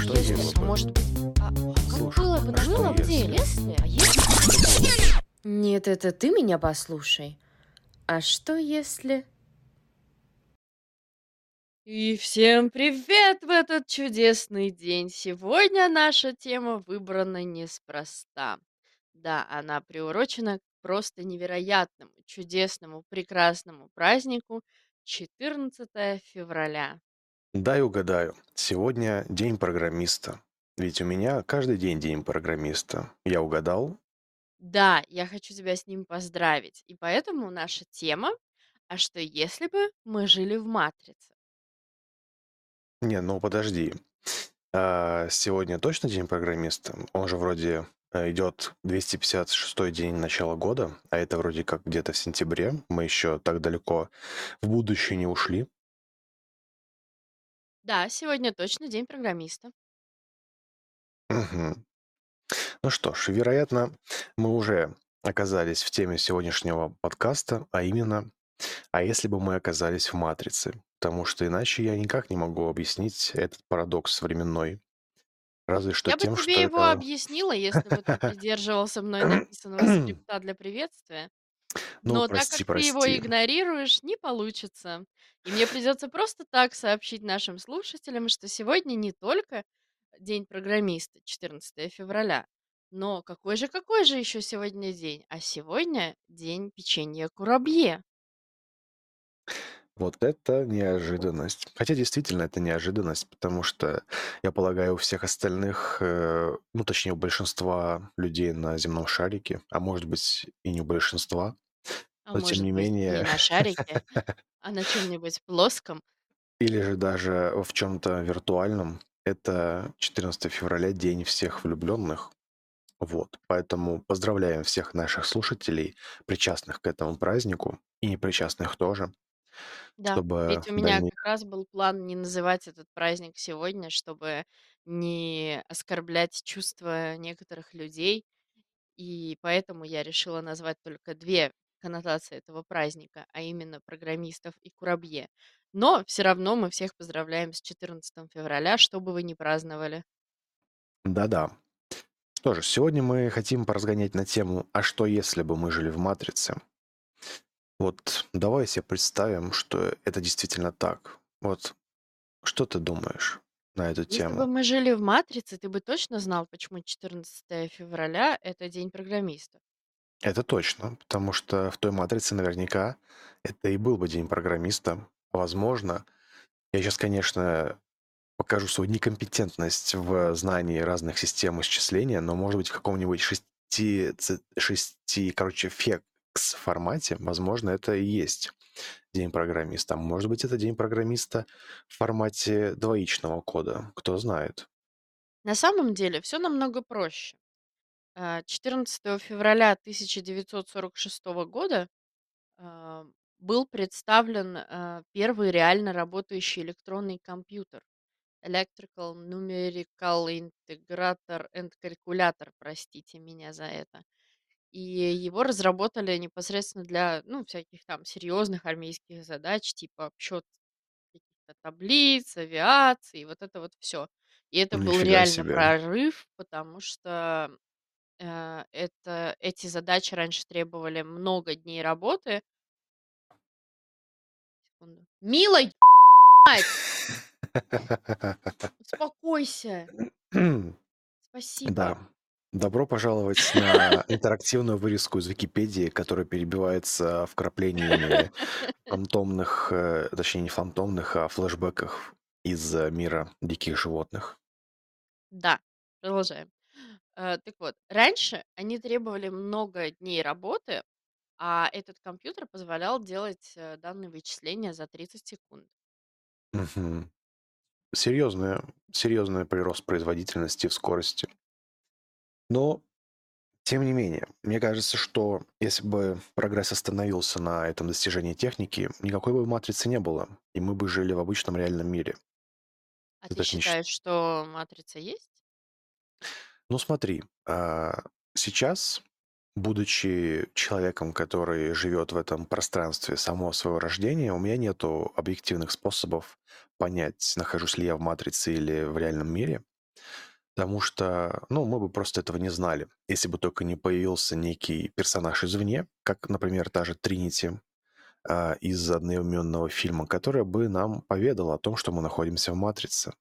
что если? Может. А, а как было бы, а было бы, если? А если? Нет, это ты меня послушай. А что если... И всем привет в этот чудесный день. Сегодня наша тема выбрана неспроста. Да, она приурочена к просто невероятному, чудесному, прекрасному празднику 14 февраля. Дай угадаю. Сегодня день программиста. Ведь у меня каждый день день программиста. Я угадал? Да, я хочу тебя с ним поздравить. И поэтому наша тема «А что если бы мы жили в матрице?» Не, ну подожди. А, сегодня точно день программиста? Он же вроде э, идет 256 день начала года, а это вроде как где-то в сентябре. Мы еще так далеко в будущее не ушли. Да, сегодня точно день программиста. Мгм. Ну что ж, вероятно, мы уже оказались в теме сегодняшнего подкаста, а именно, а если бы мы оказались в матрице? Потому что иначе я никак не могу объяснить этот парадокс временной. Разве что Я бы тем, что тебе его это... объяснила, если бы ты придерживался мной написанного скрипта для приветствия. Ну, Но так прости, как ты его прости. игнорируешь, не получится. И мне придется просто так сообщить нашим слушателям, что сегодня не только день программиста, 14 февраля, но какой же, какой же еще сегодня день? А сегодня день печенья курабье. Вот это неожиданность. Хотя действительно это неожиданность, потому что, я полагаю, у всех остальных, э, ну точнее у большинства людей на земном шарике, а может быть и не у большинства, А но тем может не быть, не менее, на шарике, а на чем-нибудь плоском. или же даже в чем-то виртуальном, это 14 февраля, день всех влюбленных. Вот, поэтому поздравляем всех наших слушателей, причастных к этому празднику, и непричастных тоже, Да, чтобы ведь у меня дальней... как раз был план не называть этот праздник сегодня, чтобы не оскорблять чувства некоторых людей, и поэтому я решила назвать только две коннотации этого праздника, а именно программистов и курабье. Но все равно мы всех поздравляем с 14 февраля, что бы вы ни праздновали. Да-да. Что же, сегодня мы хотим поразгонять на тему «А что если бы мы жили в матрице?» Вот давай себе представим, что это действительно так. Вот что ты думаешь на эту Если бы тему? мы жили в матрице, ты бы точно знал, почему 14 февраля это день программиста. Это точно, потому что в той матрице наверняка это и был бы день программиста. Возможно, я сейчас, конечно, покажу свою некомпетентность в знании разных систем исчисления, но, может быть, в каком-нибудь шести, ц- шести, короче, фекс формате, возможно, это и есть день программиста. А может быть, это день программиста в формате двоичного кода, кто знает. На самом деле все намного проще. А, 14 февраля 1946 года а, был представлен а, первый реально работающий электронный компьютер. Electrical Numerical Integrator and Calculator, простите меня за это. И его разработали непосредственно для, ну, всяких там серьезных армейских задач, типа обсчет каких-то таблиц, авиации, вот это вот все. И это был Нифига реально себе. прорыв, потому что э, это, эти задачи раньше требовали много дней работы. Секунду. Мила, ебать! Успокойся. Спасибо. Да. Добро пожаловать на интерактивную вырезку из Википедии, которая перебивается вкраплениями фантомных, э, точнее не фантомных, а флешбеках из э, мира диких животных. Да, продолжаем. Э, так вот, раньше они требовали много дней работы, а этот компьютер позволял делать э, данные вычисления за 30 секунд. Мгм. Серьезная, серьезный прирост производительности в скорости. Но, тем не менее, мне кажется, что если бы прогресс остановился на этом достижении техники, никакой бы матрицы не было, и мы бы жили в обычном реальном мире. А Ты ты не считаешь? считаешь, что матрица есть? Ну смотри, а, сейчас, будучи человеком, который живет в этом пространстве самого своего рождения, у меня нету объективных способов понять, нахожусь ли я в матрице или в реальном мире. Потому что, ну, мы бы просто этого не знали, если бы только не появился некий персонаж извне, как, например, та же Тринити а, из одноименного фильма, которая бы нам поведала о том, что мы находимся в «Матрице».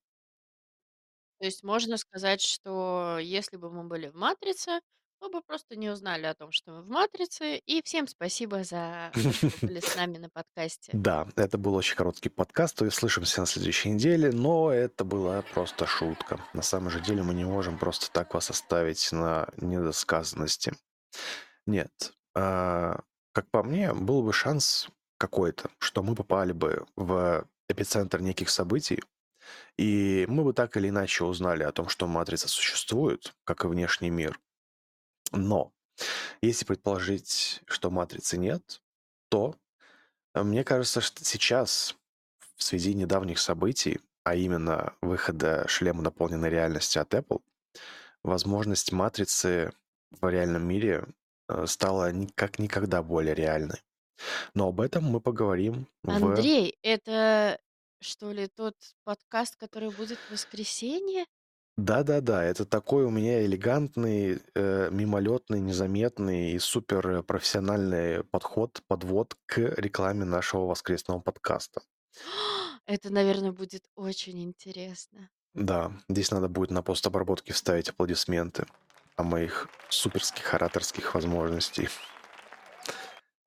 То есть можно сказать, что если бы мы были в «Матрице», бы просто не узнали о том, что мы в «Матрице». И всем спасибо за то, что были с нами на подкасте. Да, это был очень короткий подкаст, и услышимся на следующей неделе, но это была просто шутка. На самом же деле мы не можем просто так вас оставить на недосказанности. Нет, а, как по мне, был бы шанс какой-то, что мы попали бы в эпицентр неких событий, и мы бы так или иначе узнали о том, что матрица существует, как и внешний мир. Но если предположить, что матрицы нет, то э, мне кажется, что сейчас, в связи недавних событий, а именно выхода шлема дополненной реальности от Apple, возможность матрицы в реальном мире э, стала как никогда более реальной. Но об этом мы поговорим в... Андрей, это что ли тот подкаст, который будет в воскресенье? Да-да-да, это такой у меня элегантный, э, мимолетный, незаметный и супер профессиональный подход, подвод к рекламе нашего воскресного подкаста. Это, наверное, будет очень интересно. Да, здесь надо будет на постобработке вставить аплодисменты о моих суперских ораторских возможностей.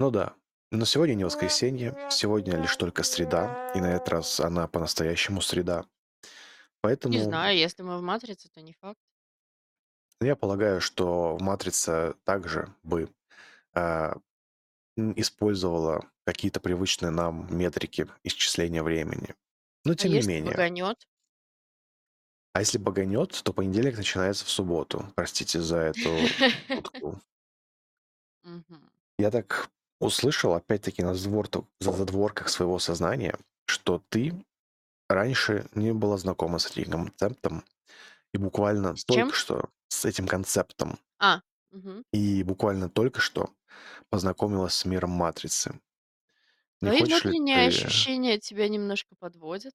Ну да, но сегодня не воскресенье, сегодня лишь только среда, и на этот раз она по-настоящему среда. Не Поэтому знаю, если мы в «Матрице», то не факт. я полагаю, что «Матрица» также бы а, м, использовала какие-то привычные нам метрики исчисления времени. Но А тем не если менее. баганет? А если баганет, то понедельник начинается в субботу. Простите за эту шутку. Мгм. Я так услышал, опять-таки, на задвор- за задворках своего сознания, что ты раньше не была знакома с этим концептом, и буквально С только чем? что с этим концептом, А, мгм. и буквально только что познакомилась с миром Матрицы. Не хочешь ли внутренние ты... ощущения тебя немножко подводят.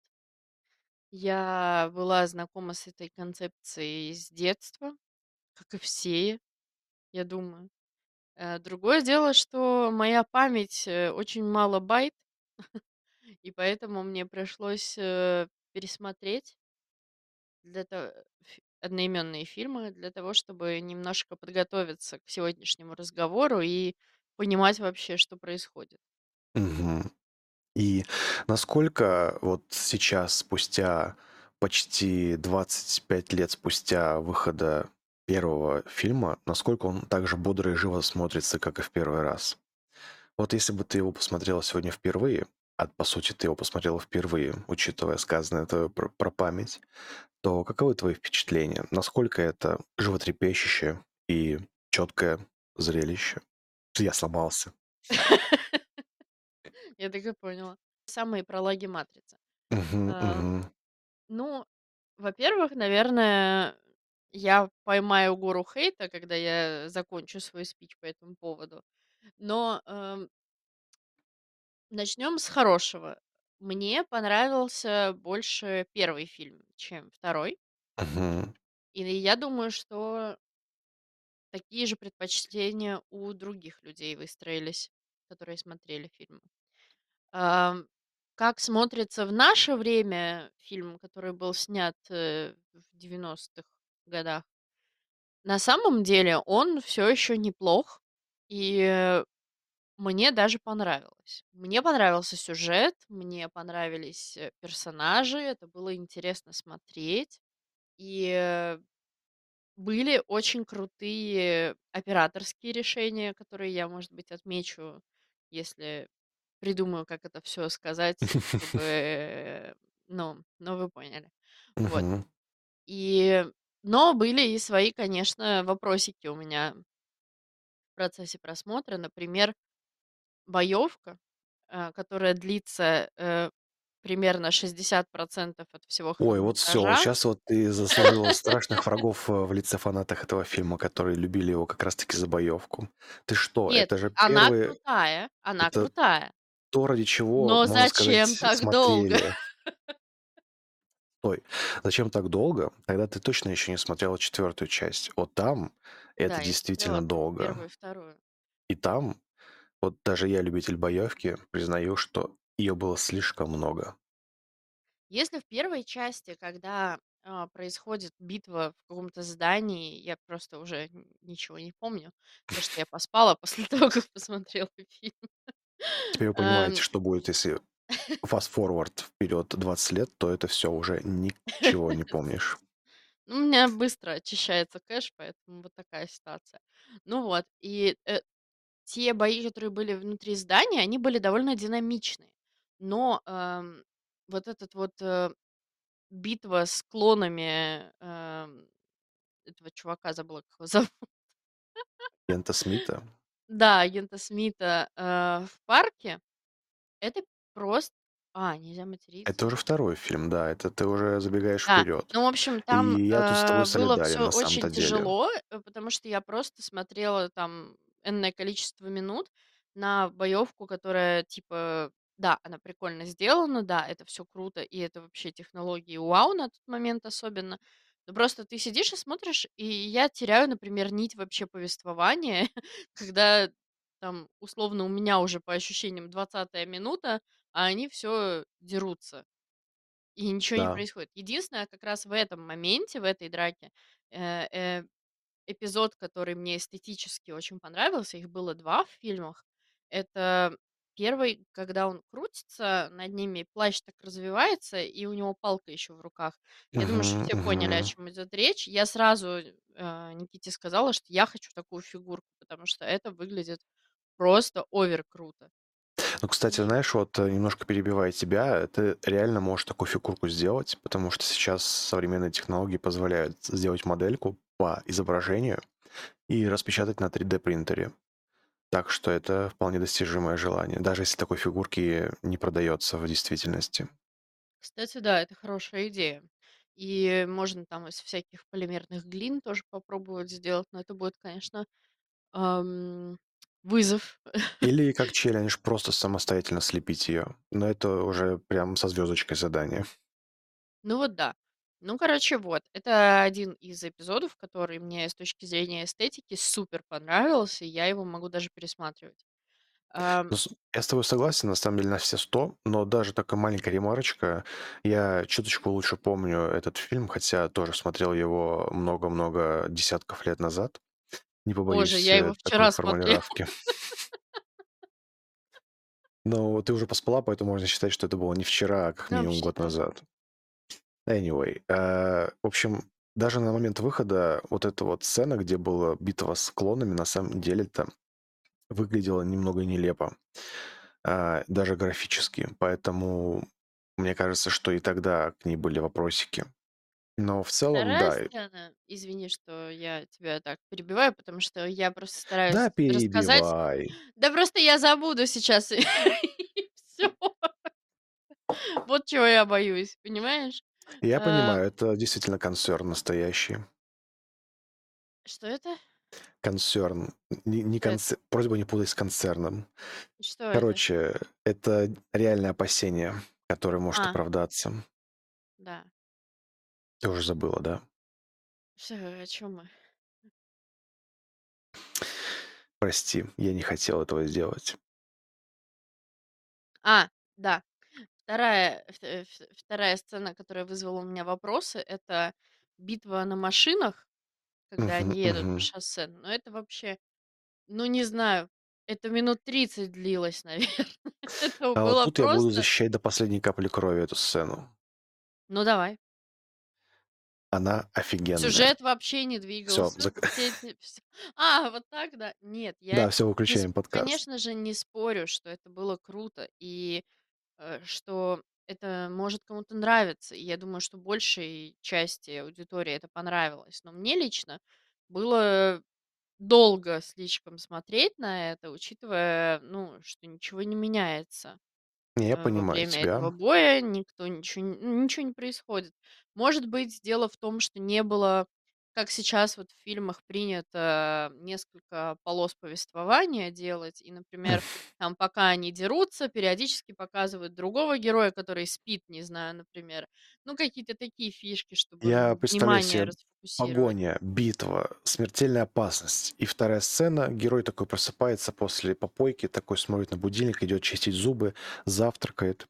Я была знакома с этой концепцией с детства, как и все, я думаю. Э, другое дело, что моя память, э, очень мало байт, и поэтому мне пришлось, э, пересмотреть для то фи одноименные фильмы для того, чтобы немножко подготовиться к сегодняшнему разговору и понимать вообще, что происходит. Мгм. И насколько вот сейчас, спустя почти 25 лет спустя выхода первого фильма, насколько он так же бодро и живо смотрится, как и в первый раз? Вот если бы ты его посмотрела сегодня впервые, а по сути ты его посмотрела впервые, учитывая сказанное твое про, про память, то каковы твои впечатления? Насколько это животрепещущее и четкое зрелище? Я сломался. Я так и поняла. Самые прологи "Матрицы". А, ну, во-первых, наверное, я поймаю гору хейта, когда я закончу свой спич по этому поводу. Но, эм начнем с хорошего. Мне понравился больше первый фильм, чем второй. Мгм. И я думаю, что такие же предпочтения у других людей выстроились, которые смотрели фильм. Ам, как смотрится в наше время фильм, который был снят, э, в девяностых годах, на самом деле он все еще неплох, и, мне даже понравилось. Мне понравился сюжет, мне понравились, э, персонажи, это было интересно смотреть. И, э, были очень крутые операторские решения, которые я, может быть, отмечу, если придумаю, как это все сказать, чтобы, э, ну ну, вы поняли. Вот. Мгм. И но были и свои, конечно, вопросики у меня в процессе просмотра. Например, боевка, э, которая длится, э, примерно 60 от всего Ой, вот все, вот хронометража. сейчас вот ты заслужила страшных врагов, э, в лице фанатов этого фильма, которые любили его как раз таки за боевку. Ты что? Нет, Это же она первый крутая, она это крутая. то, ради чего, Но можно сказать, зачем так долго? смотрели. Ой, зачем так долго? Тогда ты точно еще не смотрела четвертую часть. Вот там это Да, я действительно долго. первую и вторую. И там, вот даже я, любитель боевки, признаю, что ее было слишком много. Если в первой части, когда, а, происходит битва в каком-то здании, я просто уже н ничего не помню, потому что я поспала после того, как посмотрела фильм. Теперь вы понимаете, что будет, если forward вперед 20 лет, то это всё, уже ничего не помнишь. Ну, у меня быстро очищается кэш, поэтому вот такая ситуация. Ну вот, и, э, те бои, которые были внутри здания, они были довольно динамичные. Но, эм, вот этот вот, э, битва с клонами, эм, этого чувака, забыла, как его зовут. Агента Смита? Да, агента Смита, э, в парке- это просто А, нельзя Это материться? уже 2 фильм, да, это ты уже забегаешь Да, вперед. ну, в общем, И там, я тут с тобой э, было солидарен всё на очень самом-то деле. тяжело, э, потому что я просто смотрела там энное количество минут на боевку, которая, типа, да, она прикольно сделана, да, это всё круто, и это вообще технологии вау на тот момент особенно. Но просто ты сидишь и смотришь, и я теряю, например, нить вообще повествования, когда там, условно, у меня уже по ощущениям 20 минута, а они всё дерутся, и ничего не Да. происходит. Единственное, как раз в этом моменте, в этой драке, э, э, эпизод, который мне эстетически очень понравился, их было 2 в фильмах. Это 1, когда он крутится над ними, плащ так развивается, и у него палка еще в руках. Я думаю, что все поняли, о чём идет речь. Я сразу, э, Никите сказала, что я хочу такую фигурку, потому что это выглядит просто овер круто. Ну, кстати, знаешь, вот, э, немножко перебивая тебя, ты реально можешь такую фигурку сделать, потому что сейчас современные технологии позволяют сделать модельку по изображению и распечатать на 3D принтере. Так что это вполне достижимое желание, даже если такой фигурки не продается в действительности. Кстати, да, это хорошая идея. И можно там из всяких полимерных глин тоже попробовать сделать, но это будет, конечно, ам, вызов. Или как челлендж просто самостоятельно слепить ее, но это уже прям со звездочкой задание. Ну вот да. Ну, короче, вот. Это один из эпизодов, который мне с точки зрения эстетики супер понравился, и я его могу даже пересматривать. Ам. Ну с я с тобой согласен, на самом деле, на все 100, но даже такая маленькая ремарочка. Я чуточку лучше помню этот фильм, хотя тоже смотрел его много-много десятков лет назад. Не Боже, побоюсь, я э, его такой вчера смотрела. формулировки. Ну, ты уже поспала, поэтому можно считать, что это было не вчера, а как Да, минимум год назад. Anyway, э, в общем, даже на момент выхода вот эта вот сцена, где была битва с клонами, на самом деле-то выглядела немного нелепо, а, даже графически. Поэтому мне кажется, что и тогда к ней были вопросики. Но в целом, 2 да, сцена, извини, что я тебя так перебиваю, потому что я просто стараюсь Да, рассказать. перебивай. Да просто я забуду сейчас, и всё. Вот чего я боюсь, понимаешь? Я А. понимаю, это действительно концерн настоящий. Что это? Концерн, не не Что это? конце просьба не путать с концерном. Что это? Короче, это реальное опасение, которое может А. оправдаться. Да. Ты уже забыла, да? Что, о чём мы? Прости, я не хотел этого сделать. А, да. 2, ф ф 2 сцена, которая вызвала у меня вопросы- это битва на машинах, когда Мгм, они едут по мгм. шоссе. Но это вообще, ну, не знаю, это минут 30 длилось, наверное. Это А вот было тут я буду просто защищать до последней капли крови эту сцену. Ну, давай. Она офигенная. Сюжет вообще не Всё, двигался. зак Все эти вс А, вот так, да? Нет, я Да, всё, не сп выключаем подкаст. конечно же, не спорю, что это было круто и, э, что это может кому-то нравиться. И я думаю, что большей части аудитории это понравилось. Но мне лично было долго слишком смотреть на это, учитывая, ну, что ничего не меняется, Не, я э, во понимаю время этого тебя. боя. Никто ничего н ничего не происходит. Может быть, дело в том, что не было как сейчас вот в фильмах принято несколько полос повествования делать, и, например, там, пока они дерутся, периодически показывают другого героя, который спит, не знаю, например. Ну, какие-то такие фишки, чтобы, Я представляю внимание себе расфокусировать. погоня, битва, смертельная опасность. И вторая сцена, герой такой просыпается после попойки, такой смотрит на будильник, идет чистить зубы, завтракает.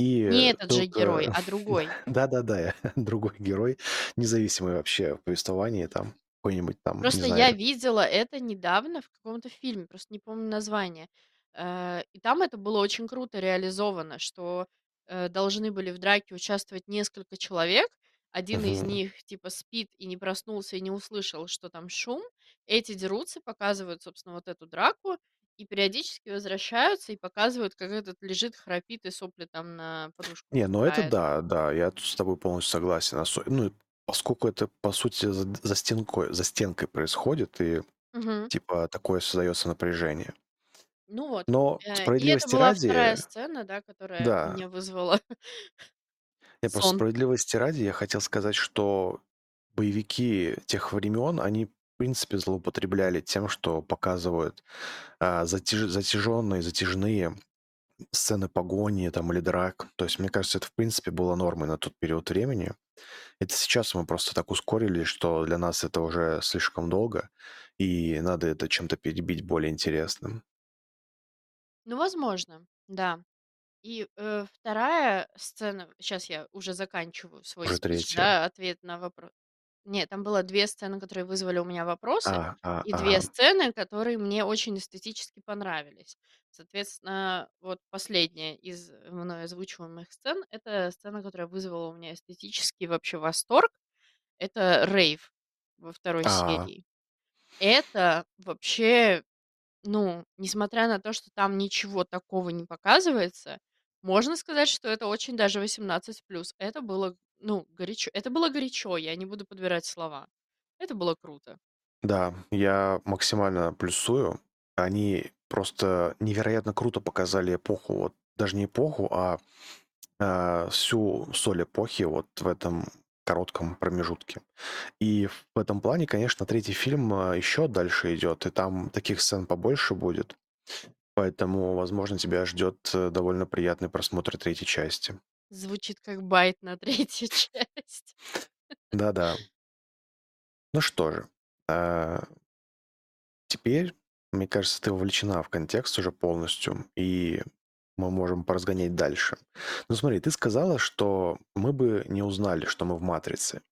И Не этот же герой, а другой. Да-да-да, другой герой, независимый вообще в повествовании, там, какой-нибудь там, не Просто я знаю. видела это недавно в каком-то фильме, просто не помню название. Э, и там это было очень круто реализовано, что, э, должны были в драке участвовать несколько человек. Один из Мгм. них типа спит и не проснулся, и не услышал, что там шум. Эти дерутся, показывают, собственно, вот эту драку, и периодически возвращаются и показывают, как этот лежит, храпит и сопли там на подушку Не, ну это да, да, я тут с тобой полностью согласен. Осо- Ну, поскольку это, по сути, за, за стенкой, за стенкой происходит, и Мгм. типа такое создается напряжение. Ну вот. Но Э, и это справедливости была вторая ради, сцена, да, которая да, меня вызвала я просто сон. справедливости ради, я хотел сказать, что боевики тех времен, они, принципе, злоупотребляли тем, что показывают а, затяж- затяженные, затяжные сцены погони там или драк. То есть, мне кажется, это, в принципе, было нормой на тот период времени. Это сейчас мы просто так ускорили, что для нас это уже слишком долго, и надо это чем-то перебить более интересным. Ну, возможно, да. И, э, 2 сцена, сейчас я уже заканчиваю свой Уже спич, да, ответ на вопрос. Нет, там было 2 сцены, которые вызвали у меня вопросы, А, а, и 2 ага. сцены, которые мне очень эстетически понравились. Соответственно, вот последняя из мной озвучиваемых сцен- это сцена, которая вызвала у меня эстетический вообще восторг. Это рейв во второй А, серии. Это вообще Ну, несмотря на то, что там ничего такого не показывается, можно сказать, что это очень даже 18+. Это было, ну, горячо. Это было горячо, я не буду подбирать слова. Это было круто. да, я максимально плюсую. Они просто невероятно круто показали эпоху, вот даже не эпоху, а, а, всю соль эпохи вот в этом коротком промежутке. И в этом плане, конечно, третий фильм а, еще дальше идет, и там таких сцен побольше будет. Поэтому, возможно, тебя ждет э, довольно приятный просмотр третьей части. Звучит как байт на третью часть. Да-да. Ну что же, а, теперь, мне кажется, ты вовлечена в контекст уже полностью, и мы можем поразгонять дальше. Ну смотри, ты сказала, что мы бы не узнали, что мы в «Матрице».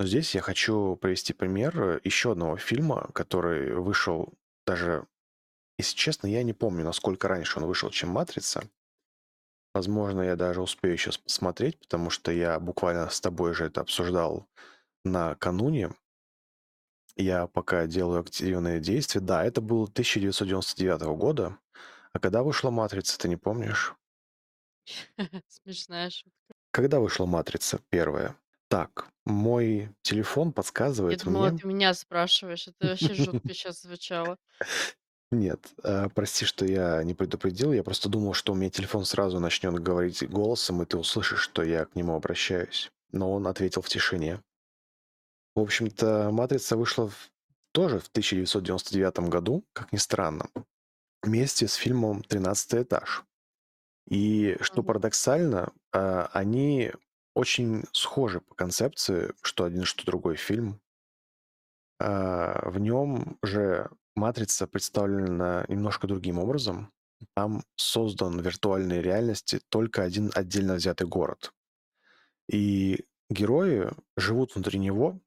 Но здесь я хочу привести пример еще одного фильма, который вышел даже, если честно, я не помню, насколько раньше он вышел, чем «Матрица». Возможно, я даже успею сейчас посмотреть, потому что я буквально с тобой же это обсуждал накануне. Я пока делаю активные действия. Да, это был 1999 года. А когда вышла «Матрица», ты не помнишь? Смешная шутка. Когда вышла «Матрица» первая? Так, мой телефон Я подсказывает думала, мне... ты меня спрашиваешь. Это вообще жутко сейчас звучало. Нет, э, прости, что я не предупредил. Я просто думал, что у меня телефон сразу начнет говорить голосом, и ты услышишь, что я к нему обращаюсь. Но он ответил в тишине. В общем-то, «Матрица» вышла в- тоже в 1999 году, как ни странно, вместе с фильмом «Тринадцатый этаж». И что Мгм. парадоксально, а, они очень схожи по концепции, что один, что другой фильм. А, В нем же матрица представлена немножко другим образом. Там создан в виртуальной реальности только один отдельно взятый город. И герои живут внутри него,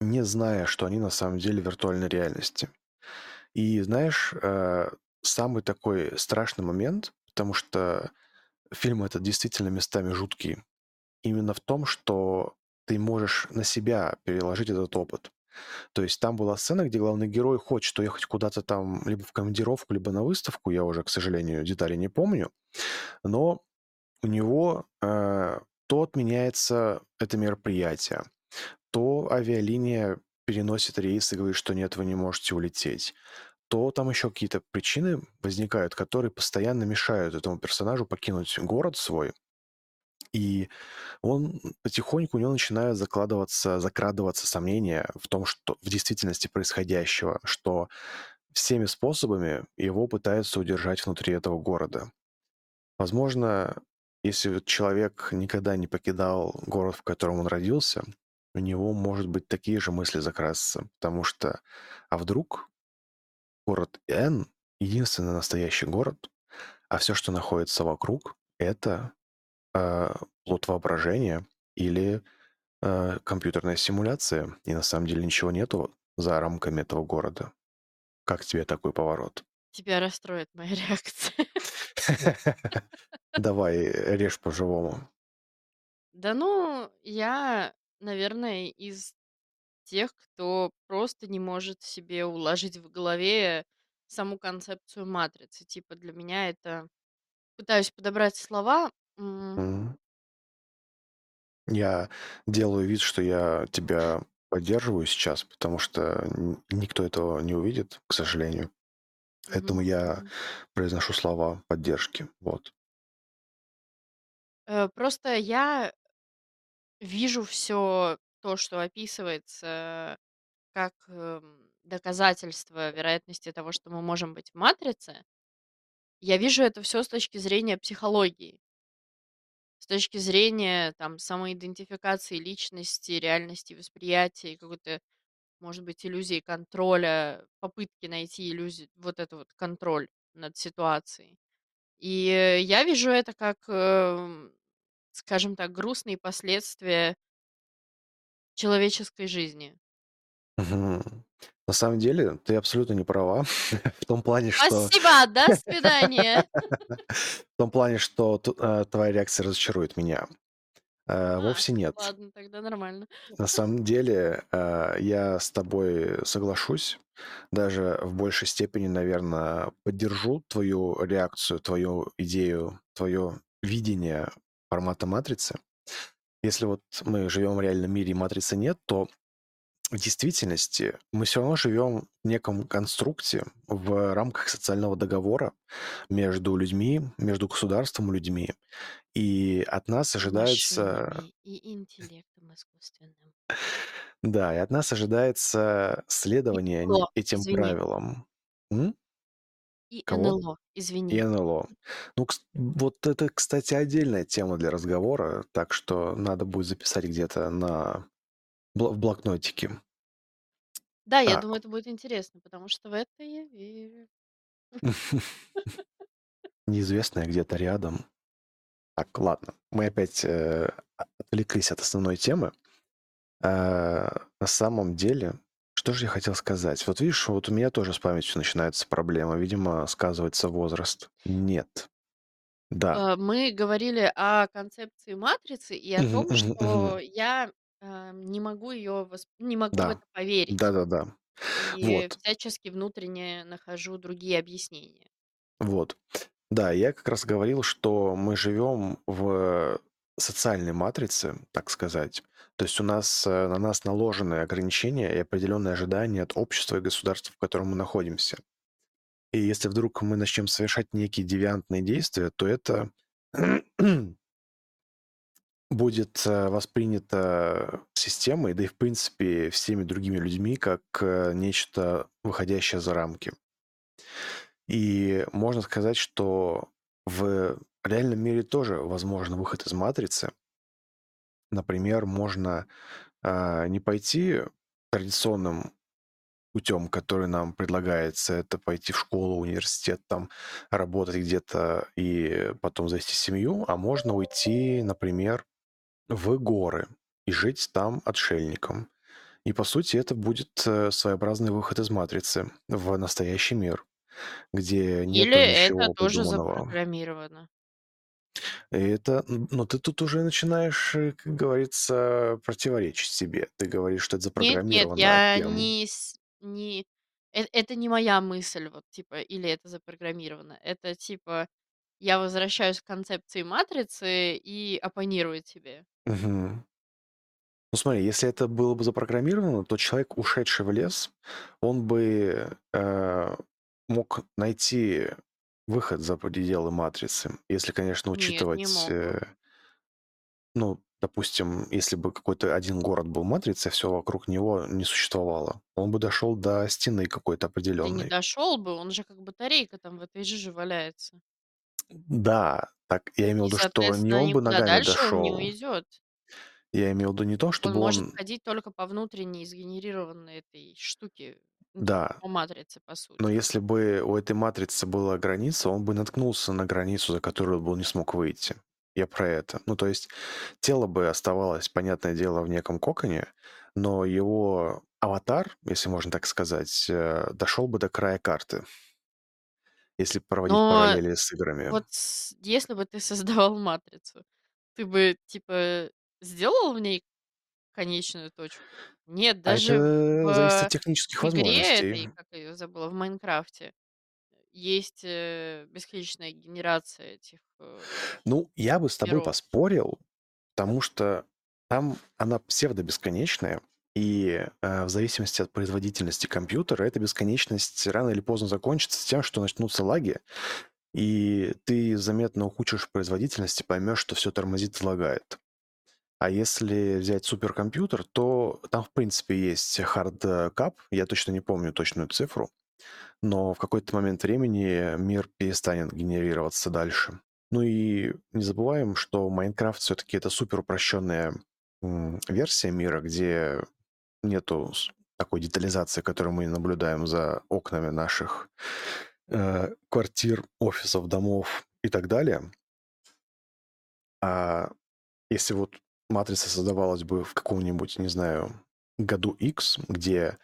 не зная, что они на самом деле в виртуальной реальности. И знаешь, э, самый такой страшный момент, потому что фильм этот действительно местами жуткий, именно в том, что ты можешь на себя переложить этот опыт. То есть там была сцена, где главный герой хочет уехать куда-то там либо в командировку, либо на выставку, я уже, к сожалению, детали не помню, но у него э, то отменяется это мероприятие, то авиалиния переносит рейс и говорит, что нет, вы не можете улететь, то там еще какие-то причины возникают, которые постоянно мешают этому персонажу покинуть город свой И он потихоньку у него начинают закладываться, закрадываться сомнения в том, что в действительности происходящего, что всеми способами его пытаются удержать внутри этого города. Возможно, если человек никогда не покидал город, в котором он родился, у него, может быть, такие же мысли закрасятся, потому что, а вдруг город Н единственный настоящий город, а все, что находится вокруг, это э, плод воображения или э, компьютерная симуляция, и на самом деле ничего нету за рамками этого города. Как тебе такой поворот? Тебя расстроит моя реакция. Давай, режь по-живому. Да ну, я, наверное, из тех, кто просто не может себе уложить в голове саму концепцию матрицы. Типа для меня это... Пытаюсь подобрать слова. М, Мгм. Я делаю вид, что я тебя поддерживаю сейчас, потому что н- никто этого не увидит, к сожалению. Поэтому мгм, я мгм. произношу слова поддержки. Вот. Э, Просто я вижу все то, что описывается как эм, доказательство вероятности того, что мы можем быть в матрице. Я вижу это все с точки зрения психологии. С точки зрения, там, самоидентификации личности, реальности восприятия и какой-то, может быть, иллюзии контроля, попытки найти иллюзию, вот это вот контроль над ситуацией. И, э, я вижу это как, эм, скажем так, грустные последствия человеческой жизни. На самом деле, ты абсолютно не права в том плане, что Спасибо, до свидания. в том плане, что э, твоя реакция разочарует меня. Э, А, Вовсе нет. ладно, тогда нормально. На самом деле, э, я с тобой соглашусь, даже в большей степени, наверное, поддержу твою реакцию, твою идею, твое видение формата матрицы. Если вот мы живем в реальном мире и матрицы нет, то в действительности мы все равно живем в неком конструкте в рамках социального договора между людьми, между государством и людьми. И от нас ожидается и интеллектом искусственным. Да, и от нас ожидается И следование НЛО, этим извини. правилам. М? И Кого? НЛО, И извини. НЛО. Ну, вот это, кстати, отдельная тема для разговора, так что надо будет записать где-то на в блокнотике. Да, я Так. думаю, это будет интересно, потому что в это я верю. Неизвестное где-то рядом. Так, ладно, мы опять, э, о отвлеклись от основной темы. А, на самом деле, что же я хотел сказать? Вот видишь, вот у меня тоже с памятью начинаются проблемы. Видимо, сказывается возраст. Нет. Да. Э, мы говорили о концепции матрицы и о Мгм, том, мгм, что я, э, не могу ее не могу в Да. это поверить Да-да-да. и Вот, всячески внутренне нахожу другие объяснения. вот. Да, я как раз говорил, что мы живем в социальной матрице, так сказать. То есть у нас, э, на нас наложены ограничения и определенные ожидания от общества и государства, в котором мы находимся. И если вдруг мы начнем совершать некие девиантные действия, то это будет э, воспринято системой, да и в принципе всеми другими людьми, как э, нечто выходящее за рамки. И можно сказать, что в реальном мире тоже возможен выход из матрицы. Например, можно а, не пойти традиционным путем, который нам предлагается, это пойти в школу, университет, там работать где-то и потом завести семью, а можно уйти, например, в горы и жить там отшельником. И по сути это будет э, своеобразный выход из матрицы в настоящий мир, где Или нету это ничего тоже придуманного. запрограммировано. И это, но ты тут уже начинаешь, э, как говорится, противоречить себе. Ты говоришь, что это Нет, нет, запрограммировано я кем? не не э это не моя мысль, вот типа, или это запрограммировано. Это типа я возвращаюсь к концепции матрицы и оппонирую тебе. Мгм. Ну смотри, если это было бы запрограммировано, то человек, ушедший в лес, он бы э, мог найти выход за пределы матрицы, если, конечно, Нет, не учитывать... мог бы. э, Ну, допустим, если бы какой-то один город был матрицей, всё вокруг него не существовало, он бы дошёл до стены какой-то Да не дошёл бы, он же как батарейка там в этой жиже валяется. Да, так я имел в И, виду, что не соответственно, он бы никуда ногами дальше он не дошёл. уйдет. Я имел в виду не то, Он чтобы может он ходить только по внутренней сгенерированной этой штуке, ну, Да. по матрице, по Но сути. если бы у этой матрицы была граница, он бы наткнулся на границу, за которую бы он не смог выйти. Я про это. Ну, то есть тело бы оставалось, понятное дело, в неком коконе, но его аватар, если можно так сказать, э, дошёл бы до края карты. Если проводить Но параллели с играми. вот с если бы ты создавал матрицу, ты бы, типа, сделал в ней конечную точку? Нет, А даже это зависит от в технических игре возможностей. этой, как её забыла, в "Майнкрафте", есть, э, бесконечная генерация этих, э Ну, я бы с тобой миров. поспорил, потому что там она псевдобесконечная, и, э, в зависимости от производительности компьютера эта бесконечность рано или поздно закончится тем, что начнутся лаги, и ты заметно ухудшишь производительность и поймёшь, что всё тормозит и лагает. А если взять суперкомпьютер, то там, в принципе, есть hardcap, я точно не помню точную цифру, но в какой-то момент времени мир перестанет генерироваться дальше. Ну и не забываем, что "Майнкрафт" всё-таки это суперупрощённая, м, версия мира, где нету такой детализации, которую мы наблюдаем за окнами наших, э, квартир, офисов, домов и так далее. А если вот матрица создавалась бы в каком-нибудь, не знаю, году икс, где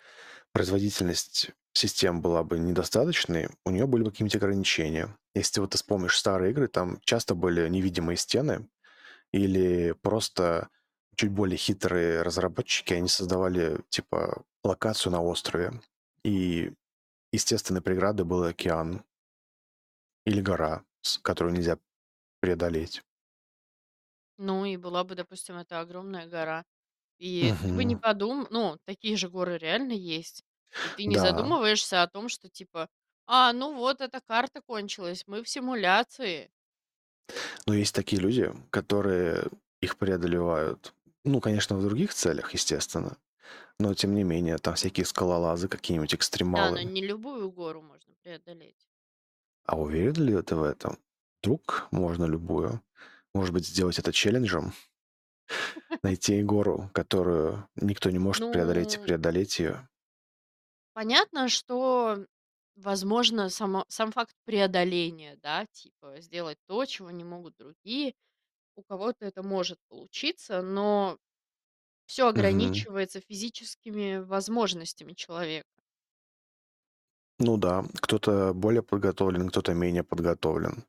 производительность систем была бы недостаточной, у неё были бы какие-нибудь ограничения. Если вот ты вспомнишь старые игры, там часто были невидимые стены или просто чуть более хитрые разработчики, они создавали, типа, локацию на острове, и естественной преградой был океан или гора, которую нельзя преодолеть. Ну и была бы, допустим, это огромная гора. И ты бы не Мгм. подум ну, такие же горы реально есть. И ты не Да. задумываешься о том, что типа: "А, ну вот эта карта кончилась, мы в симуляции". Но есть такие люди, которые их преодолевают. Ну, конечно, в других целях, естественно, но тем не менее, там всякие скалолазы, какие-нибудь Да, но экстремалы. не любую гору можно преодолеть. А уверен ли ты в этом? Вдруг можно любую? Может быть, сделать это челленджем? Найти гору, которую никто не может преодолеть, и Ну преодолеть её? Понятно, что, возможно, само сам факт преодоления, да, типа сделать то, чего не могут другие, у кого-то это может получиться, но всё Мгм. ограничивается физическими возможностями человека. Ну да, кто-то более подготовлен, кто-то менее подготовлен.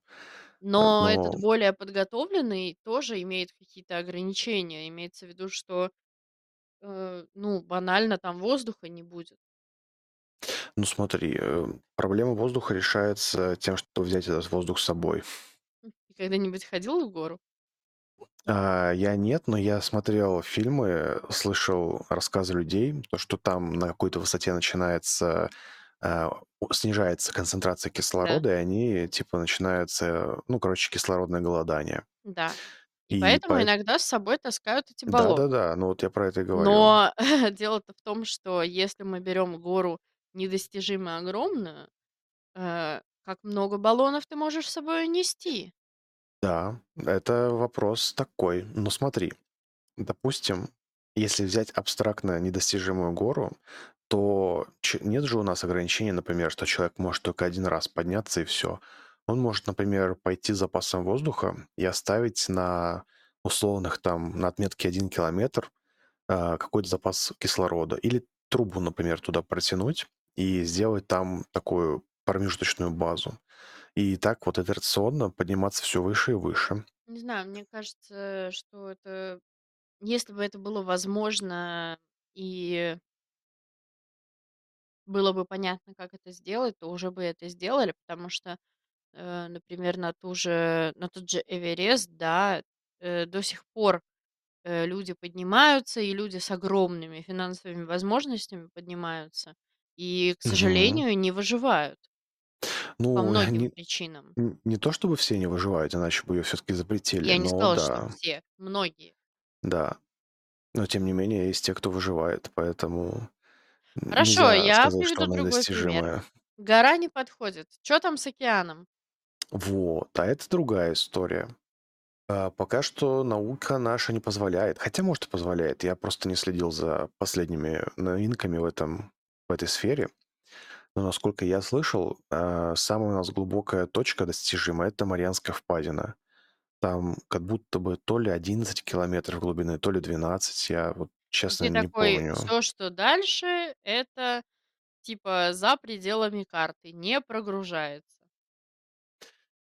Э, Но этот но более подготовленный тоже имеет какие-то ограничения. Имеется в виду, что, э, ну, банально, там воздуха не будет. Ну смотри, э, проблема воздуха решается тем, что взять этот воздух с собой. М, ты когда-нибудь ходил в гору? А, я нет, но я смотрел фильмы, слышал рассказы людей, то, что там на какой-то высоте начинается, а, снижается концентрация Да. кислорода, и они типа начинаются, ну, короче, кислородное голодание. Да. И И поэтому поэт иногда с собой таскают эти баллоны. Да-да-да, ну вот я про это и говорю. Но дело-то в том, что если мы берем гору недостижимо огромную, э, как много баллонов ты можешь с собой унести? Да, это вопрос такой. Но смотри, допустим, если взять абстрактно недостижимую гору, то нет же у нас ограничения, например, что человек может только 1 раз подняться и всё. Он может, например, пойти с запасом воздуха и оставить на условных там, на отметке 1 километр, а, какой-то запас кислорода или трубу, например, туда протянуть и сделать там такую промежуточную базу. И так вот итерационно подниматься всё выше и выше. Не знаю, мне кажется, что это если бы это было возможно и было бы понятно, как это сделать, то уже бы это сделали, потому что, э, например, на ту же на тот же Эверест, да, э, до сих пор, э, люди поднимаются, и люди с огромными финансовыми возможностями поднимаются и, к Мгм. сожалению, не выживают. По Ну, многим не причинам. н не то чтобы все не выживают, иначе бы её всё-таки запретили, Я не но сказала, что да. все, многие. Да. Но тем не менее есть те, кто выживает, поэтому н Хорошо, нельзя я сказать, что приведу она другой пример. недостижимая. Гора не подходит. Чё там с океаном? Вот, а это другая история. А, пока что наука наша не позволяет, хотя, может, и позволяет. Я просто не следил за последними новинками в этом в этой сфере. Но, насколько я слышал, а, самая у нас глубокая точка достижимая- это Марианская впадина. Там как будто бы то ли 11 километров глубины, то ли 12. Я вот, честно, ты не такой: помню. всё, что дальше- это, типа, за пределами карты, не прогружается.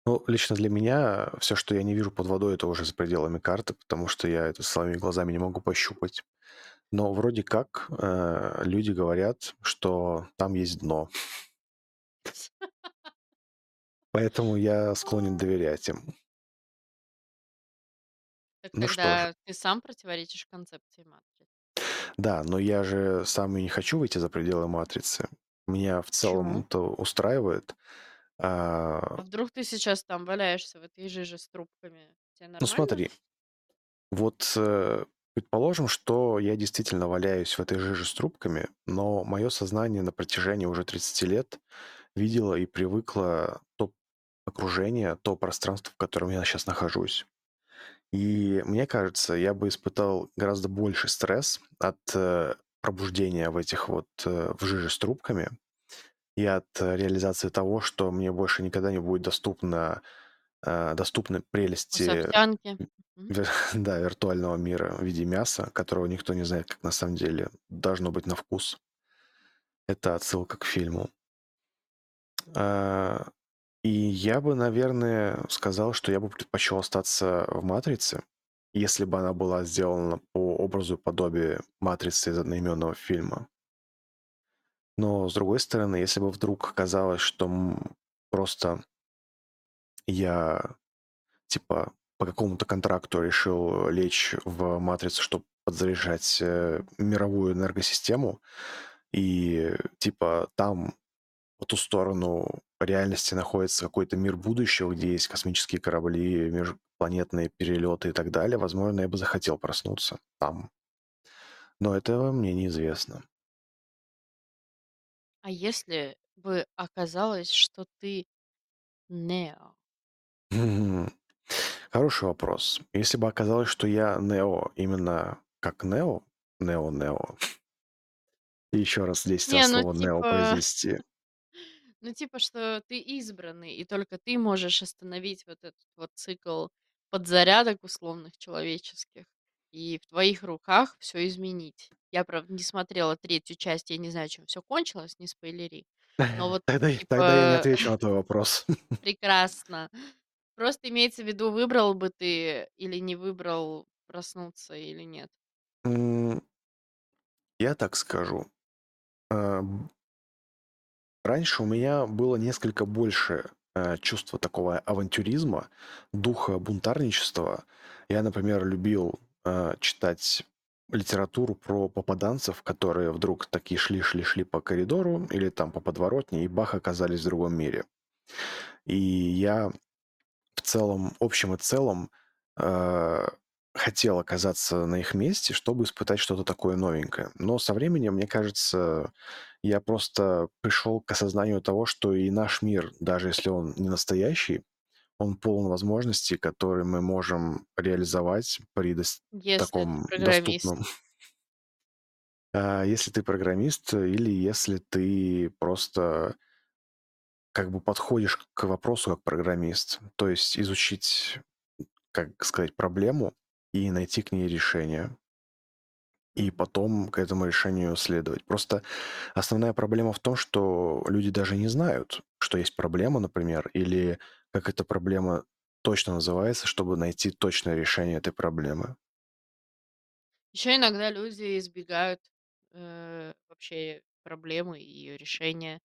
Ну, лично для меня всё, что я не вижу под водой, это уже за пределами карты, потому что я это своими глазами не могу пощупать. Но вроде как, э, люди говорят, что там есть дно. Поэтому я склонен доверять им. Так Ну что ж. тогда ты сам противоречишь концепции матрицы. Да, но я же сам и не хочу выйти за пределы матрицы. Меня в Почему? целом-то устраивает. А А вдруг ты сейчас там валяешься в этой жиже с трубками? Те Ну нормально? смотри. Вот, э, предположим, что я действительно валяюсь в этой жиже с трубками, но моё сознание на протяжении уже 30 лет видело и привыкло то окружение, то пространство, в котором я щас нахожусь. И мне кажется, я бы испытал гораздо больший стресс от, э, пробуждения в этих вот, э, в жиже с трубками и от реализации того, что мне больше никогда не будет доступно, э, доступны прелести, овсянки. да, виртуального мира в виде мяса, которого никто не знает, как на самом деле должно быть на вкус. Это отсылка к фильму. А, и я бы, наверное, сказал, что я бы предпочел остаться в "Матрице", если бы она была сделана по образу и подобию "Матрицы" из одноименного фильма. Но, с другой стороны, если бы вдруг оказалось, что, просто я, типа, по какому-то контракту решил лечь в "Матрицу", чтоб подзаряжать, э, мировую энергосистему, и, типа, там, по ту сторону реальности, находится какой-то мир будущего, где есть космические корабли, межпланетные перелеты и так далее, возможно, я бы захотел проснуться там. Но этого мне неизвестно. А если бы оказалось, что ты Нео? Хороший вопрос. Если бы оказалось, что я Нео именно как Нео, Нео-Нео и еще раз 10 Не, раз ну слово "Нео" типа произнести. ну типа, что ты избранный, и только ты можешь остановить вот этот вот цикл подзарядок условных человеческих, и в твоих руках всё изменить. Я, правда, не смотрела 3 часть, я не знаю, чем всё кончилось, не спойлери. Но вот, Тогда я тогда я не типа отвечу на твой вопрос. Прекрасно. Просто имеется в виду, выбрал бы ты или не выбрал проснуться или нет? Я так скажу. Раньше у меня было несколько больше, э, чувства такого авантюризма, духа бунтарничества. Я, например, любил, э, читать литературу про попаданцев, которые вдруг такие шли шли шли по коридору или там по подворотне и бах! Оказались в другом мире. И я целом, общем и целом, э, хотел оказаться на их месте, чтобы испытать что-то такое новенькое. Но со временем, мне кажется, я просто пришел к осознанию того, что и наш мир, даже если он не настоящий, он полон возможностей, которые мы можем реализовать при дос Если таком доступном А, если ты программист или если ты просто как бы подходишь к вопросу как программист. То есть изучить, как сказать, проблему и найти к ней решение. И потом к этому решению следовать. Просто основная проблема в том, что люди даже не знают, что есть проблема, например, или как эта проблема точно называется, чтобы найти точное решение этой проблемы. Ещё иногда люди избегают, э, вообще проблемы и её решения.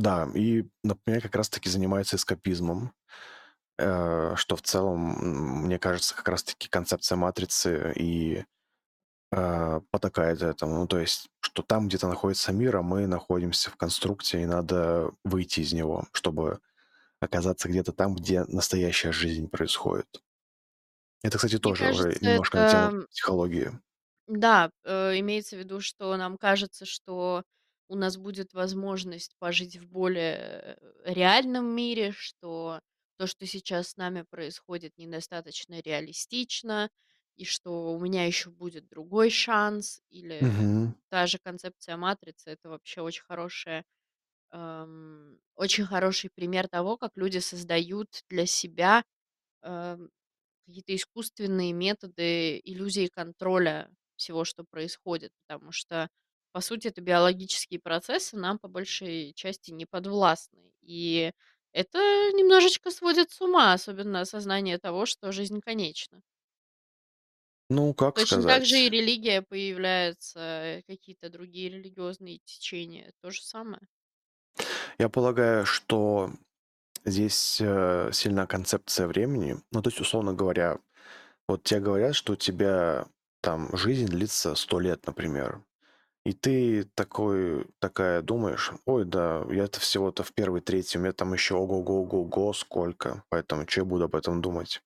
Да, и, например, как раз таки занимаются эскапизмом, э, что в целом, мне кажется, как раз таки концепция "Матрицы" и, э, потакает этому. Ну, то есть, что там где-то находится мир, а мы находимся в конструкте, и надо выйти из него, чтобы оказаться где-то там, где настоящая жизнь происходит. Это, кстати, Мне тоже уже кажется, немножко на тему это психологии. Да, э, имеется в виду, что нам кажется, что у нас будет возможность пожить в более э, реальном мире, что то, что сейчас с нами происходит, недостаточно реалистично, и что у меня еще будет другой шанс, или Мгм. та же концепция матрицы, это вообще очень хорошая, ам, очень хороший пример того, как люди создают для себя ам, какие-то искусственные методы иллюзии контроля всего, что происходит, потому что, по сути, это биологические процессы, нам по большей части не подвластны. И это немножечко сводит с ума, особенно осознание того, что жизнь конечна. Ну, как Точно так же и религия появляется, какие-то другие религиозные течения. То же самое. Я полагаю, что здесь э, сильна концепция времени. Ну, то есть, условно говоря, вот тебе говорят, что у тебя там жизнь длится 100 лет, например. И ты такой, такая думаешь, ой, да, я-то всего-то в первой трети, у меня там еще ого-го-го-го сколько, поэтому что я буду об этом думать?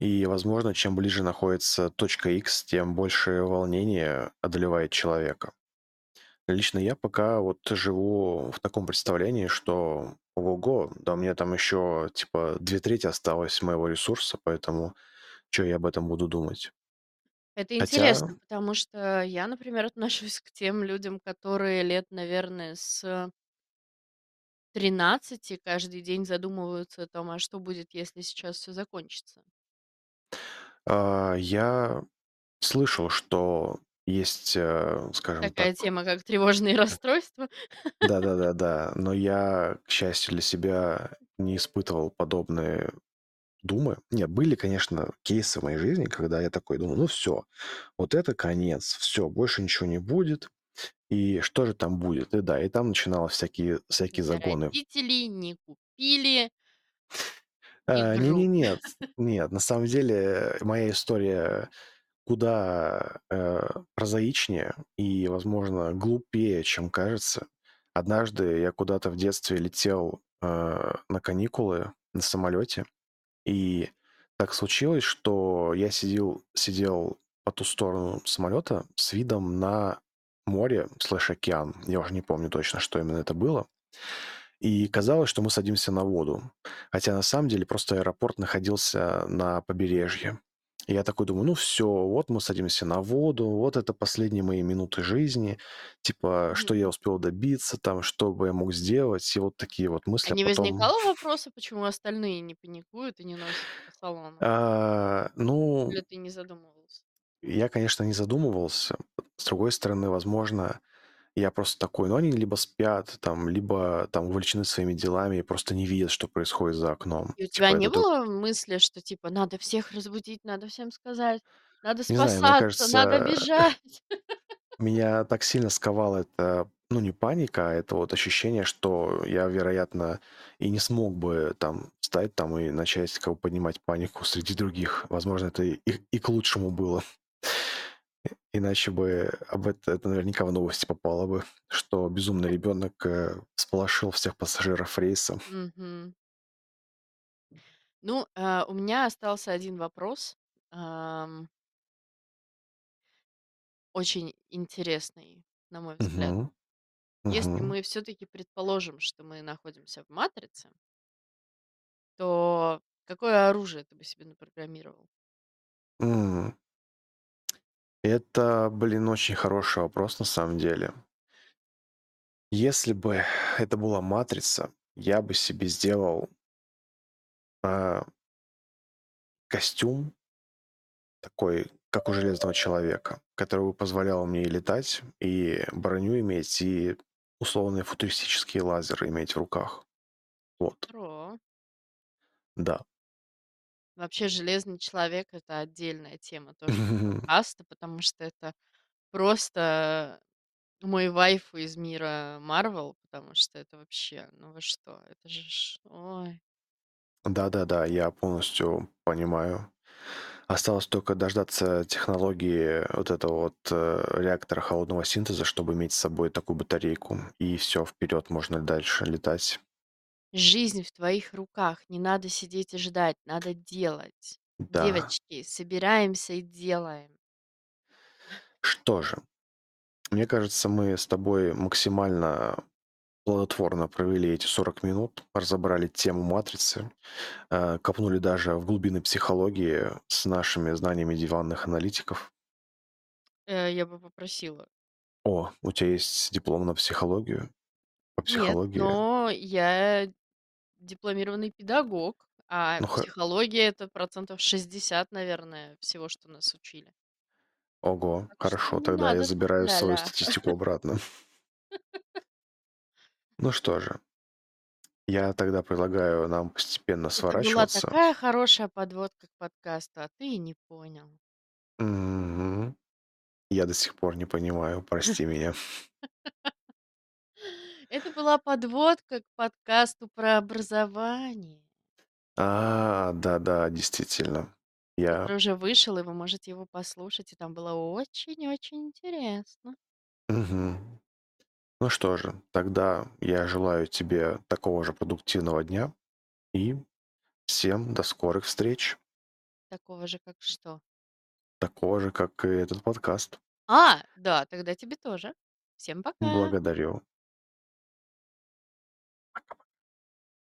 И, возможно, чем ближе находится точка X, тем больше волнения одолевает человека. Лично я пока вот живу в таком представлении, что ого-го, да у меня там еще типа две трети осталось моего ресурса, поэтому что я об этом буду думать? Это Хотя, интересно, потому что я, например, отношусь к тем людям, которые лет, наверное, с тринадцати каждый день задумываются о том, а что будет, если сейчас все закончится. а, я слышал, что есть, э, скажем так, Такая тема, как тревожные расстройства. да-да-да-да, но я, к счастью для себя, не испытывал подобные думы. Нет, были, конечно, кейсы в моей жизни, когда я такой думаю, ну все, вот это конец, все, больше ничего не будет, и что же там будет? И да, и там начинало всякие, всякие загоны. родители не купили А, не, не, нет, нет, на самом деле моя история куда э, прозаичнее и, возможно, глупее, чем кажется. Однажды я куда-то в детстве летел э, на каникулы на самолете, и так случилось, что я сидел, сидел по ту сторону самолета с видом на море слэш океан. Я уже не помню точно, что именно это было. И казалось, что мы садимся на воду. Хотя на самом деле просто аэропорт находился на побережье. И я такой думаю, ну все, вот мы садимся на воду, вот это последние мои минуты жизни, типа, что я успел добиться, там, что бы я мог сделать, и вот такие вот мысли. А не потом, возникало вопроса, почему остальные не паникуют и не носятся по салону? а, ну, Или ты не задумывался? Я, конечно, не задумывался. С другой стороны, возможно, я просто такой, ну, они либо спят, там, либо там увлечены своими делами и просто не видят, что происходит за окном. И у тебя Типа не это тут, было мысли, что типа надо всех разбудить, надо всем сказать, надо не знаю, мне спасаться, надо кажется, бежать? меня так сильно сковало это, ну, не паника, а это вот ощущение, что я, вероятно, и не смог бы там встать там и начать как бы поднимать панику среди других. Возможно, это и, и к лучшему было. Иначе бы об это, это наверняка в новости попало бы, что безумный ребенок э, всполошил всех пассажиров рейса. Мгм. Ну, э, у меня остался один вопрос, ам, очень интересный, на мой взгляд. Мгм. Если Мгм. мы все-таки предположим, что мы находимся в матрице, то какое оружие ты бы себе напрограммировал? М. Это, блин, очень хороший вопрос на самом деле. Если бы это была матрица, я бы себе сделал а, костюм такой, как у Железного Человека, который бы позволял мне и летать, и броню иметь, и условные футуристические лазеры иметь в руках. Вот, да. Вообще, "Железный человек"- это отдельная тема тоже подкаста, потому что это просто мой вайфу из мира Марвел, потому что это вообще, ну вы что, это же ж ой. Да-да-да, я полностью понимаю. Осталось только дождаться технологии вот этого вот э, реактора холодного синтеза, чтобы иметь с собой такую батарейку. И все, вперед, можно дальше летать. Жизнь в твоих руках. Не надо сидеть и ждать, надо делать. Да. Девочки, собираемся и делаем. Что же, мне кажется, мы с тобой максимально плодотворно провели эти 40 минут, разобрали тему матрицы, э, копнули даже в глубины психологии с нашими знаниями диванных аналитиков. Э, я бы попросила. О, у тебя есть диплом на психологию? По Нет, психологии? но я дипломированный педагог, а Ну хо психология- это процентов 60, наверное, всего, что нас учили. Ого, Так что хорошо, не тогда я надо тут забираю свою ля-ля. статистику обратно. Ну что же. Я тогда предлагаю нам постепенно Это была сворачиваться. такая хорошая подводка к подкасту, а ты и не понял. Мгм. Я до сих пор не понимаю, прости меня. Это была подводка к подкасту про образование. А, да-да, действительно. Я Который уже вышел, и вы можете его послушать, и там было очень-очень интересно. Мгм. Ну что же, тогда я желаю тебе такого же продуктивного дня и всем до скорых встреч. Такого же, как что? Такого же, как и этот подкаст. А, да, тогда тебе тоже. Всем пока! Благодарю.